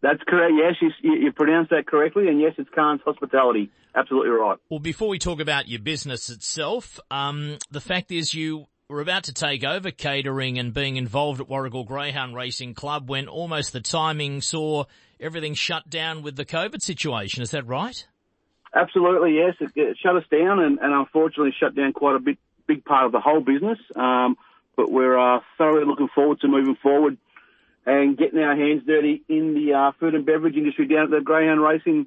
That's correct. Yes, you, you pronounced that correctly, and yes, it's Khan's Hospitality. Absolutely right. Well, before we talk about your business itself, um, the fact is you were about to take over catering and being involved at Warragul Greyhound Racing Club when almost the timing saw everything shut down with the COVID situation. Is that right? Absolutely, yes. It, it shut us down and, and, unfortunately shut down quite a big, big part of the whole business. Um, but we're uh, thoroughly looking forward to moving forward and getting our hands dirty in the uh, food and beverage industry down at the Greyhound Racing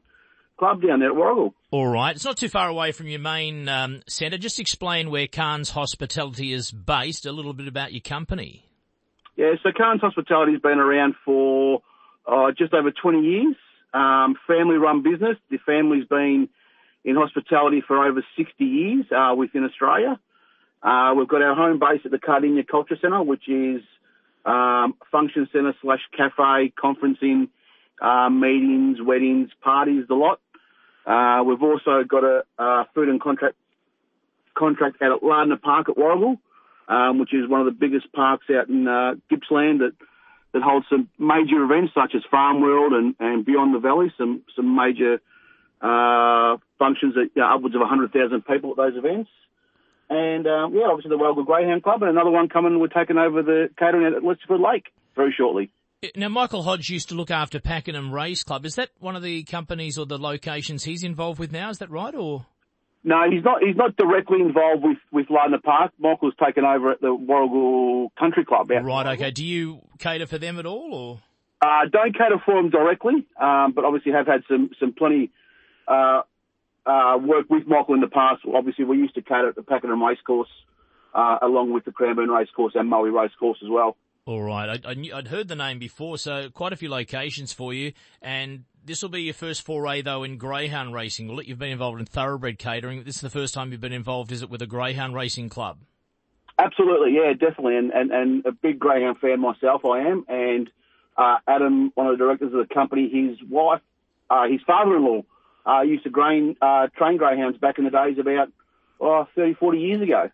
Club down there at Warragul. All right. It's not too far away from your main um, centre. Just explain where Khan's Hospitality is based, a little bit about your company. Yeah, so Khan's Hospitality has been around for uh, just over 20 years. Um, family run business. The family's been in hospitality for over 60 years uh, within Australia. Uh, we've got our home base at the Cardinia Culture Centre, which is um, function centre slash cafe, conferencing, uh, meetings, weddings, parties, the lot. Uh, we've also got a, a, food and contract contract out at Lardner Park at Warragul, um, which is one of the biggest parks out in uh, Gippsland that that holds some major events such as Farm World and, and Beyond the Valley, some some major uh, functions that you know, upwards of 100,000 people at those events. And um, yeah, obviously the Warragul Greyhound Club, and another one coming. We're taking over the catering at Lysterfield Lake very shortly. Now, Michael Hodge used to look after Pakenham Race Club. Is that one of the companies or the locations he's involved with now? Is that right, or? No, he's not. He's not directly involved with with Lardner Park. Michael's taken over at the Warragul Country Club. Right. Okay. Do you cater for them at all, or? Uh, don't cater for them directly, um, but obviously have had some some plenty uh, uh, work with Michael in the past. Obviously, we used to cater at the Pakenham Racecourse, uh, along with the Cranbourne Racecourse and Moe Racecourse as well. All right, I, I would heard the name before, so quite a few locations for you, and this will be your first foray though in greyhound racing. Well, you've been involved in thoroughbred catering. This is the first time you've been involved, is it, with a greyhound racing club? Absolutely, yeah, definitely, and and, and a big greyhound fan myself. I am, and uh, Adam, one of the directors of the company, his wife, uh, his father-in-law, uh, used to grain, uh, train greyhounds back in the days about oh, 30, 40 years ago.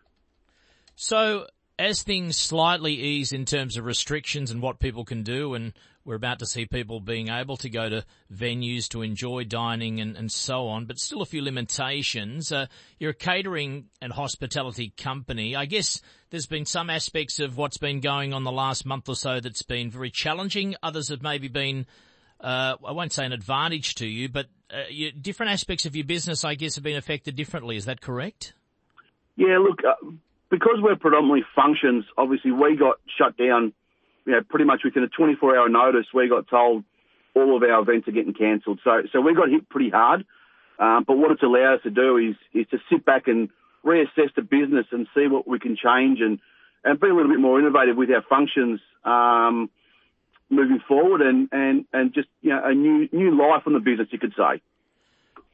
So as things slightly ease in terms of restrictions and what people can do, and we're about to see people being able to go to venues to enjoy dining and, and so on, but still a few limitations. Uh, you're a catering and hospitality company. I guess there's been some aspects of what's been going on the last month or so that's been very challenging. Others have maybe been, uh, I won't say an advantage to you, but uh, you, different aspects of your business, I guess, have been affected differently. Is that correct? Yeah, look, uh, because we're predominantly functions, obviously we got shut down, you know, pretty much within a 24 hour notice. We got told all of our events are getting cancelled. So, so we got hit pretty hard. Um, but what it's allowed us to do is, is to sit back and reassess the business and see what we can change and, and be a little bit more innovative with our functions, um, moving forward and, and, and just, you know, a new, new life on the business, you could say.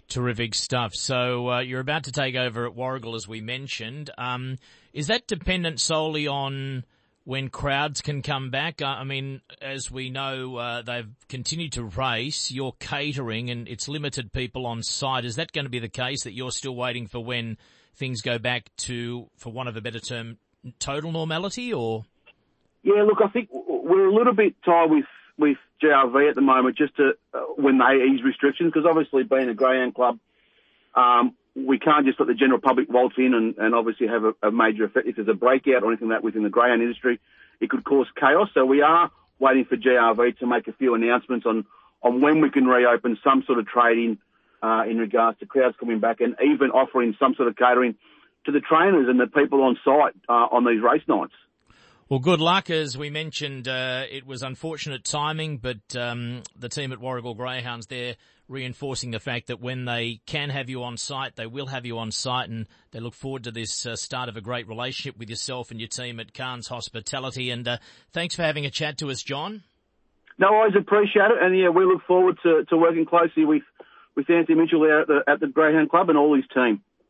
Terrific stuff. So uh, you're about to take over at Warragul, as we mentioned. Um, is that dependent solely on when crowds can come back? Uh, I mean, as we know, uh, they've continued to race. You're catering, and it's limited people on site. Is that going to be the case that you're still waiting for when things go back to, for want of a better term, total normality, or? Yeah, look, I think we're a little bit tied with with GRV at the moment just to uh, when they ease restrictions because obviously being a greyhound club, um, we can't just let the general public waltz in and, and obviously have a, a, major effect. If there's a breakout or anything like that within the greyhound industry, it could cause chaos. So we are waiting for GRV to make a few announcements on, on when we can reopen some sort of trading uh, in regards to crowds coming back and even offering some sort of catering to the trainers and the people on site uh, on these race nights. Well, good luck. As we mentioned, uh, it was unfortunate timing, but um, the team at Warragul Greyhounds there reinforcing the fact that when they can have you on site, they will have you on site, and they look forward to this uh, start of a great relationship with yourself and your team at Khan's Hospitality. And uh, thanks for having a chat to us, John. No, I always appreciate it, and yeah, we look forward to, to working closely with with Anthony Mitchell there at the, at the Greyhound Club and all his team.